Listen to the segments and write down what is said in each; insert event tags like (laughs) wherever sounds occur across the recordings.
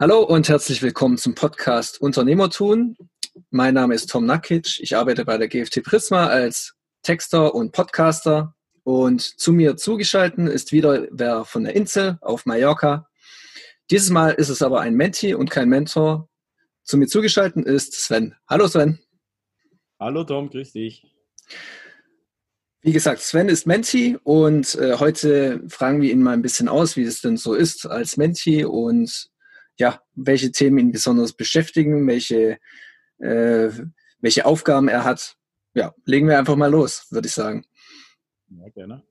Hallo und herzlich willkommen zum Podcast Unternehmertun. Mein Name ist Tom Nakic. Ich arbeite bei der GFT Prisma als Texter und Podcaster. Und zu mir zugeschaltet ist wieder wer von der Insel auf Mallorca. Dieses Mal ist es aber ein Menti und kein Mentor. Zu mir zugeschaltet ist Sven. Hallo Sven. Hallo Tom, grüß dich. Wie gesagt, Sven ist Menti und äh, heute fragen wir ihn mal ein bisschen aus, wie es denn so ist als Menti und ja, welche Themen ihn besonders beschäftigen, welche, äh, welche Aufgaben er hat. Ja, legen wir einfach mal los, würde ich sagen. Ja, gerne.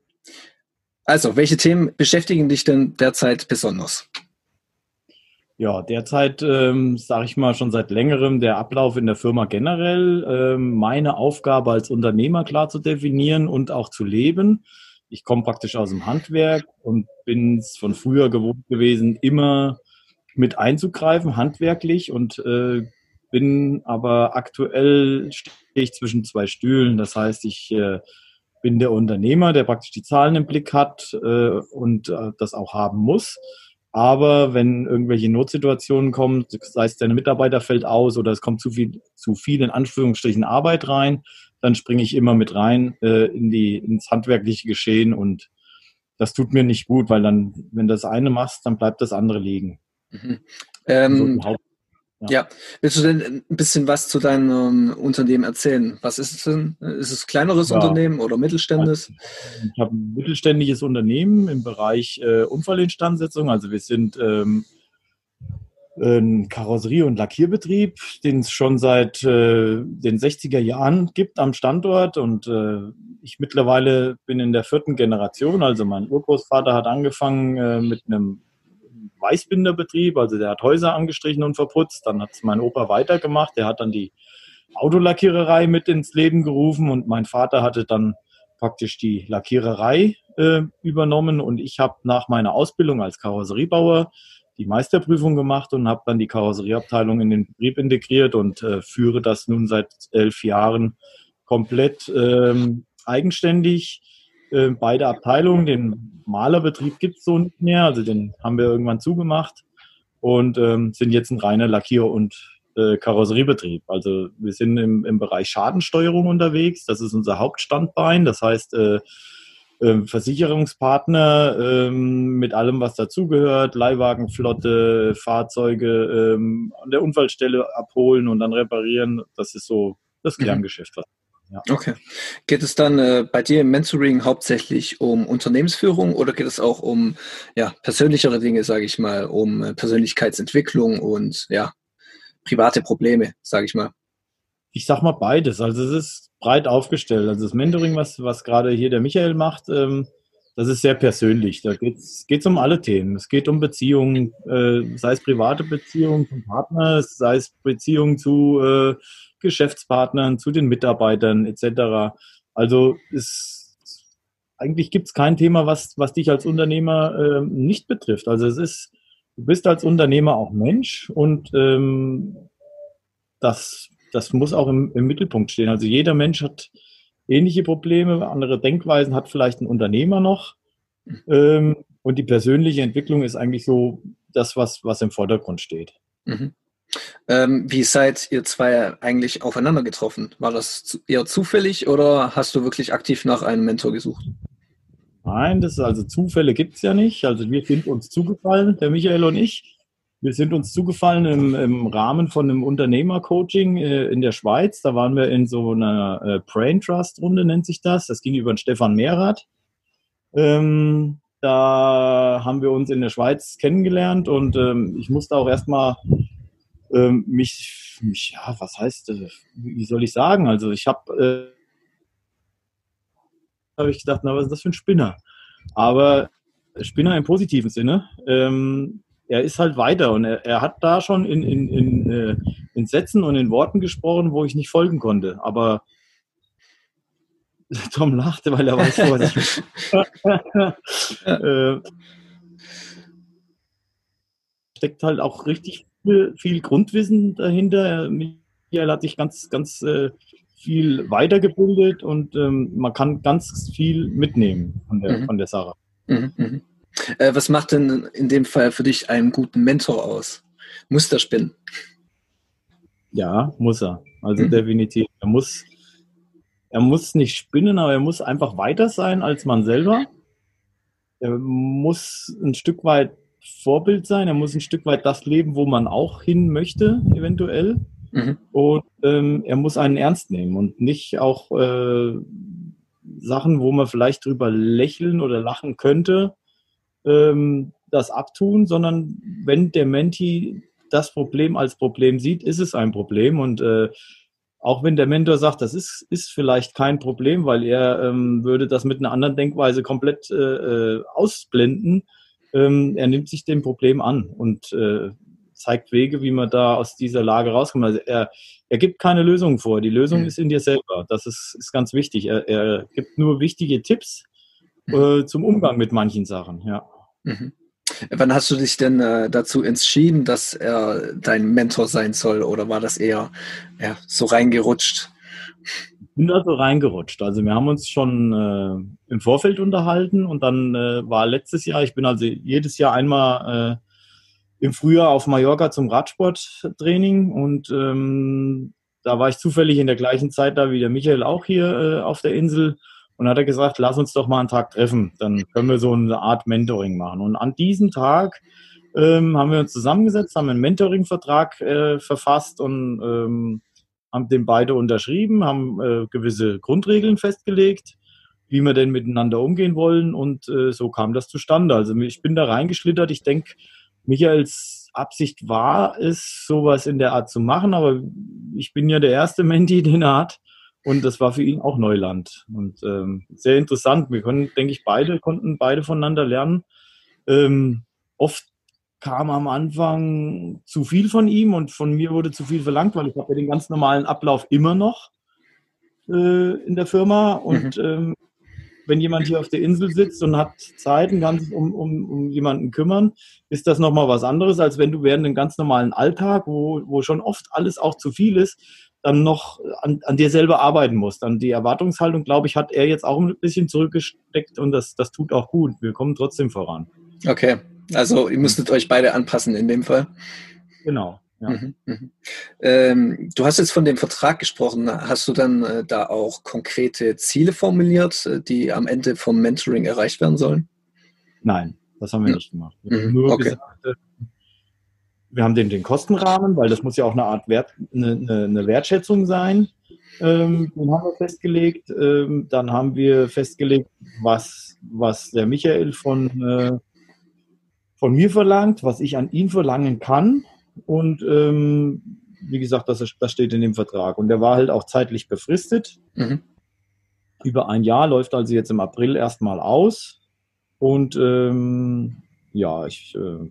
Also, welche Themen beschäftigen dich denn derzeit besonders? Ja, derzeit ähm, sage ich mal schon seit längerem der Ablauf in der Firma generell, ähm, meine Aufgabe als Unternehmer klar zu definieren und auch zu leben. Ich komme praktisch aus dem Handwerk und bin es von früher gewohnt gewesen, immer mit einzugreifen, handwerklich und äh, bin aber aktuell stehe ich zwischen zwei Stühlen. Das heißt, ich äh, bin der Unternehmer, der praktisch die Zahlen im Blick hat äh, und äh, das auch haben muss. Aber wenn irgendwelche Notsituationen kommen, sei es deine Mitarbeiter fällt aus oder es kommt zu viel, zu viel in Anführungsstrichen Arbeit rein, dann springe ich immer mit rein äh, in die, ins handwerkliche Geschehen und das tut mir nicht gut, weil dann, wenn das eine machst, dann bleibt das andere liegen. Mhm. Ähm, ja. ja. willst du denn ein bisschen was zu deinem Unternehmen erzählen? Was ist es denn? Ist es kleineres ja. Unternehmen oder mittelständiges? Ich habe ein mittelständisches Unternehmen im Bereich äh, Unfallinstandsetzung. Also wir sind ähm, ein Karosserie- und Lackierbetrieb, den es schon seit äh, den 60er Jahren gibt am Standort und äh, ich mittlerweile bin in der vierten Generation. Also mein Urgroßvater hat angefangen äh, mit einem Weißbinderbetrieb, also der hat Häuser angestrichen und verputzt. Dann hat es mein Opa weitergemacht, der hat dann die Autolackiererei mit ins Leben gerufen und mein Vater hatte dann praktisch die Lackiererei äh, übernommen. Und ich habe nach meiner Ausbildung als Karosseriebauer die Meisterprüfung gemacht und habe dann die Karosserieabteilung in den Betrieb integriert und äh, führe das nun seit elf Jahren komplett ähm, eigenständig äh, beide Abteilungen. Den Malerbetrieb gibt es so nicht mehr, also den haben wir irgendwann zugemacht und ähm, sind jetzt ein reiner Lackier- und äh, Karosseriebetrieb. Also wir sind im, im Bereich Schadensteuerung unterwegs, das ist unser Hauptstandbein, das heißt äh, äh, Versicherungspartner ähm, mit allem, was dazugehört, Leihwagenflotte, Fahrzeuge ähm, an der Unfallstelle abholen und dann reparieren. Das ist so das mhm. Kerngeschäft, was ja. Okay. Geht es dann äh, bei dir im Mentoring hauptsächlich um Unternehmensführung oder geht es auch um ja, persönlichere Dinge, sage ich mal, um äh, Persönlichkeitsentwicklung und ja, private Probleme, sage ich mal? Ich sag mal beides. Also es ist breit aufgestellt. Also das Mentoring, was, was gerade hier der Michael macht, ähm, das ist sehr persönlich. Da geht es um alle Themen. Es geht um Beziehungen, äh, sei es private Beziehungen zum Partner, sei es Beziehungen zu äh, Geschäftspartnern, zu den Mitarbeitern etc. Also es, eigentlich gibt es kein Thema, was, was dich als Unternehmer äh, nicht betrifft. Also es ist, du bist als Unternehmer auch Mensch und ähm, das, das muss auch im, im Mittelpunkt stehen. Also jeder Mensch hat ähnliche Probleme, andere Denkweisen hat vielleicht ein Unternehmer noch. Ähm, und die persönliche Entwicklung ist eigentlich so das, was, was im Vordergrund steht. Mhm. Ähm, wie seid ihr zwei eigentlich aufeinander getroffen? War das eher zufällig oder hast du wirklich aktiv nach einem Mentor gesucht? Nein, das ist also Zufälle gibt es ja nicht. Also wir sind uns zugefallen, der Michael und ich. Wir sind uns zugefallen im, im Rahmen von einem Unternehmercoaching äh, in der Schweiz. Da waren wir in so einer äh, Brain Trust Runde, nennt sich das. Das ging über den Stefan Mehrath. Ähm, da haben wir uns in der Schweiz kennengelernt und ähm, ich musste auch erstmal ähm, mich, mich, ja, was heißt, äh, wie soll ich sagen? Also ich habe äh, habe ich gedacht, na, was ist das für ein Spinner? Aber Spinner im positiven Sinne. Ähm, er ist halt weiter und er, er hat da schon in, in, in, äh, in Sätzen und in Worten gesprochen, wo ich nicht folgen konnte. Aber (laughs) Tom lachte, weil er weiß, was (laughs) ich. äh, steckt halt auch richtig viel, viel Grundwissen dahinter. Michael hat sich ganz, ganz äh, viel weitergebildet und ähm, man kann ganz viel mitnehmen von der, mhm. von der Sache. Mhm, mhm. Äh, was macht denn in dem Fall für dich einen guten Mentor aus? Muster spinnen. Ja, muss er. Also mhm. definitiv. Er muss, er muss nicht spinnen, aber er muss einfach weiter sein als man selber. Er muss ein Stück weit Vorbild sein. Er muss ein Stück weit das leben, wo man auch hin möchte, eventuell. Mhm. Und ähm, er muss einen ernst nehmen und nicht auch äh, Sachen, wo man vielleicht drüber lächeln oder lachen könnte, ähm, das abtun, sondern wenn der Menti das Problem als Problem sieht, ist es ein Problem. Und äh, auch wenn der Mentor sagt, das ist, ist vielleicht kein Problem, weil er ähm, würde das mit einer anderen Denkweise komplett äh, äh ausblenden, ähm, er nimmt sich dem Problem an und äh, zeigt Wege, wie man da aus dieser Lage rauskommt. Also er, er gibt keine Lösung vor. Die Lösung mhm. ist in dir selber. Das ist, ist ganz wichtig. Er, er gibt nur wichtige Tipps äh, zum Umgang mit manchen Sachen. Ja. Mhm. Wann hast du dich denn äh, dazu entschieden, dass er dein Mentor sein soll? Oder war das eher ja, so reingerutscht? Ich bin da so reingerutscht. Also wir haben uns schon äh, im Vorfeld unterhalten und dann äh, war letztes Jahr, ich bin also jedes Jahr einmal äh, im Frühjahr auf Mallorca zum Radsporttraining und ähm, da war ich zufällig in der gleichen Zeit da wie der Michael auch hier äh, auf der Insel und hat er gesagt, lass uns doch mal einen Tag treffen, dann können wir so eine Art Mentoring machen. Und an diesem Tag ähm, haben wir uns zusammengesetzt, haben einen Mentoring-Vertrag äh, verfasst und ähm, haben den beide unterschrieben, haben äh, gewisse Grundregeln festgelegt, wie wir denn miteinander umgehen wollen und äh, so kam das zustande. Also ich bin da reingeschlittert. Ich denke, Michaels Absicht war es, sowas in der Art zu machen, aber ich bin ja der erste Menti, (laughs) den er hat. Und das war für ihn auch Neuland. Und ähm, sehr interessant. Wir können, denke ich, beide, konnten beide voneinander lernen. Ähm, oft kam am Anfang zu viel von ihm und von mir wurde zu viel verlangt, weil ich habe ja den ganz normalen Ablauf immer noch äh, in der Firma. Und mhm. ähm, wenn jemand hier auf der Insel sitzt und hat Zeit und kann sich um, um, um jemanden kümmern, ist das nochmal was anderes, als wenn du während einem ganz normalen Alltag, wo, wo schon oft alles auch zu viel ist, dann noch an, an dir selber arbeiten musst. An die Erwartungshaltung, glaube ich, hat er jetzt auch ein bisschen zurückgesteckt und das, das tut auch gut. Wir kommen trotzdem voran. Okay, also ihr müsstet euch beide anpassen in dem Fall. Genau. Ja. Mhm, mhm. Ähm, du hast jetzt von dem Vertrag gesprochen. Hast du dann äh, da auch konkrete Ziele formuliert, äh, die am Ende vom Mentoring erreicht werden sollen? Nein, das haben wir nicht gemacht. Wir haben mhm, nur okay. gesagt, wir haben den, den Kostenrahmen, weil das muss ja auch eine Art Wert, eine, eine Wertschätzung sein. Ähm, den haben wir festgelegt. Ähm, dann haben wir festgelegt, was, was der Michael von, äh, von mir verlangt, was ich an ihn verlangen kann. Und ähm, wie gesagt, das, das steht in dem Vertrag. Und der war halt auch zeitlich befristet. Mhm. Über ein Jahr läuft also jetzt im April erstmal aus. Und ähm, ja, ich, äh,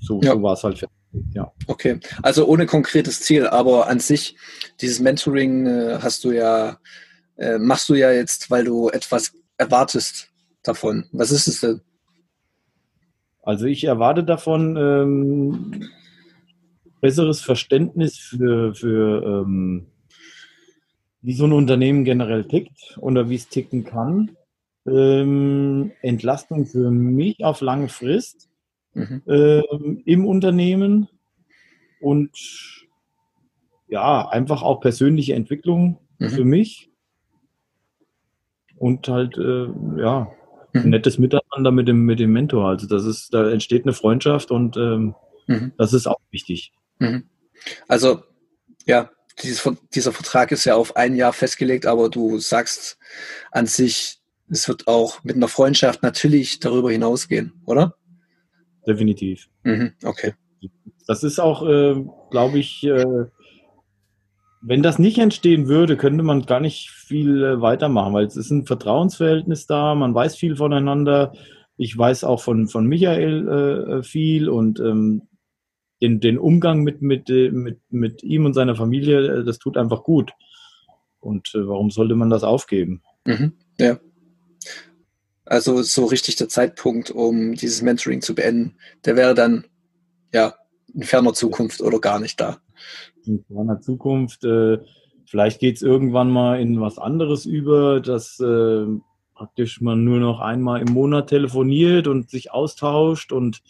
so, ja. so war es halt. Ja. Okay, also ohne konkretes Ziel, aber an sich, dieses Mentoring äh, hast du ja, äh, machst du ja jetzt, weil du etwas erwartest davon. Was ist es denn? Also ich erwarte davon, ähm, besseres Verständnis für, für ähm, wie so ein Unternehmen generell tickt oder wie es ticken kann. Ähm, Entlastung für mich auf lange Frist mhm. ähm, im Unternehmen und ja, einfach auch persönliche Entwicklung mhm. für mich und halt, äh, ja, ein mhm. nettes Miteinander mit dem, mit dem Mentor. Also das ist, da entsteht eine Freundschaft und ähm, mhm. das ist auch wichtig. Mhm. Also, ja, dieses, dieser Vertrag ist ja auf ein Jahr festgelegt, aber du sagst an sich, es wird auch mit einer Freundschaft natürlich darüber hinausgehen, oder? Definitiv. Mhm, okay. Das ist auch, äh, glaube ich, äh, wenn das nicht entstehen würde, könnte man gar nicht viel äh, weitermachen, weil es ist ein Vertrauensverhältnis da, man weiß viel voneinander. Ich weiß auch von, von Michael äh, viel und ähm, den, den Umgang mit, mit, äh, mit, mit ihm und seiner Familie, äh, das tut einfach gut. Und äh, warum sollte man das aufgeben? Mhm, ja. Also so richtig der Zeitpunkt, um dieses Mentoring zu beenden, der wäre dann ja in ferner Zukunft oder gar nicht da. In ferner Zukunft. Äh, vielleicht geht es irgendwann mal in was anderes über, dass äh, praktisch man nur noch einmal im Monat telefoniert und sich austauscht und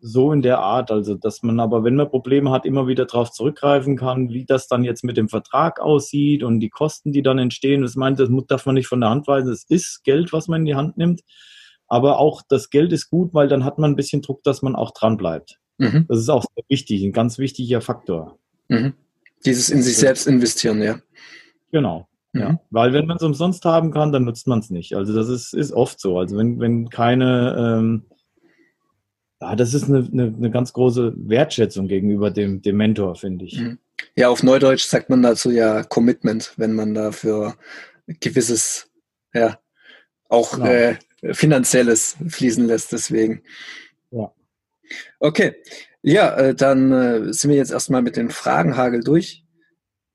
so in der Art, also dass man aber, wenn man Probleme hat, immer wieder darauf zurückgreifen kann, wie das dann jetzt mit dem Vertrag aussieht und die Kosten, die dann entstehen. Das meint, das darf man nicht von der Hand weisen. Es ist Geld, was man in die Hand nimmt, aber auch das Geld ist gut, weil dann hat man ein bisschen Druck, dass man auch dran bleibt. Mhm. Das ist auch sehr wichtig, ein ganz wichtiger Faktor. Mhm. Dieses in sich selbst investieren, ja. Genau. Mhm. Ja, weil wenn man es umsonst haben kann, dann nutzt man es nicht. Also das ist, ist oft so. Also wenn, wenn keine, ähm, ja, das ist eine, eine, eine ganz große Wertschätzung gegenüber dem, dem Mentor, finde ich. Mhm. Ja, auf Neudeutsch sagt man dazu ja Commitment, wenn man dafür gewisses, ja, auch genau. äh, finanzielles fließen lässt, deswegen. Ja. Okay. Ja, äh, dann äh, sind wir jetzt erstmal mit den Fragenhagel durch.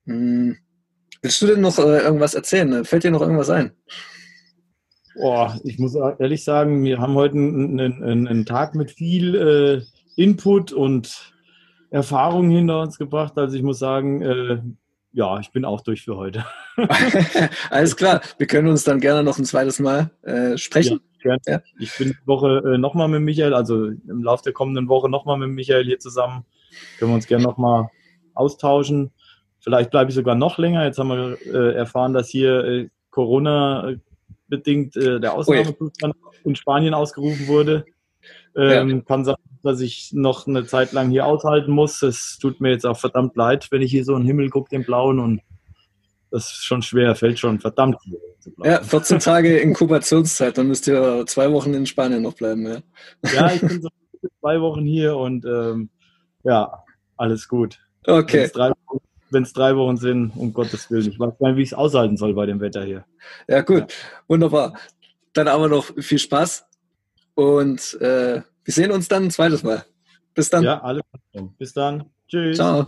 Hm. Willst du denn noch äh, irgendwas erzählen? Fällt dir noch irgendwas ein? Boah, ich muss ehrlich sagen, wir haben heute einen, einen, einen Tag mit viel äh, Input und Erfahrung hinter uns gebracht. Also ich muss sagen, äh, ja, ich bin auch durch für heute. (laughs) (laughs) Alles klar, wir können uns dann gerne noch ein zweites Mal äh, sprechen. Ja, ja. Ich bin die Woche äh, nochmal mit Michael, also im Laufe der kommenden Woche nochmal mit Michael hier zusammen. Können wir uns gerne nochmal austauschen. Vielleicht bleibe ich sogar noch länger. Jetzt haben wir äh, erfahren, dass hier äh, Corona-bedingt äh, der Ausnahmezustand in Spanien ausgerufen wurde. Ähm, ja. Kann sein, dass ich noch eine Zeit lang hier aushalten muss. Es tut mir jetzt auch verdammt leid, wenn ich hier so einen Himmel gucke, den blauen, und das ist schon schwer, fällt schon verdammt Ja, 14 Tage Inkubationszeit, dann müsst ihr zwei Wochen in Spanien noch bleiben. Ja, ja ich bin so zwei Wochen hier und ähm, ja, alles gut. Okay wenn es drei Wochen sind, um Gottes Willen. Ich weiß gar nicht, wie ich es aushalten soll bei dem Wetter hier. Ja, gut. Ja. Wunderbar. Dann aber noch viel Spaß und äh, wir sehen uns dann ein zweites Mal. Bis dann. Ja, alles. Bis dann. Tschüss. Ciao.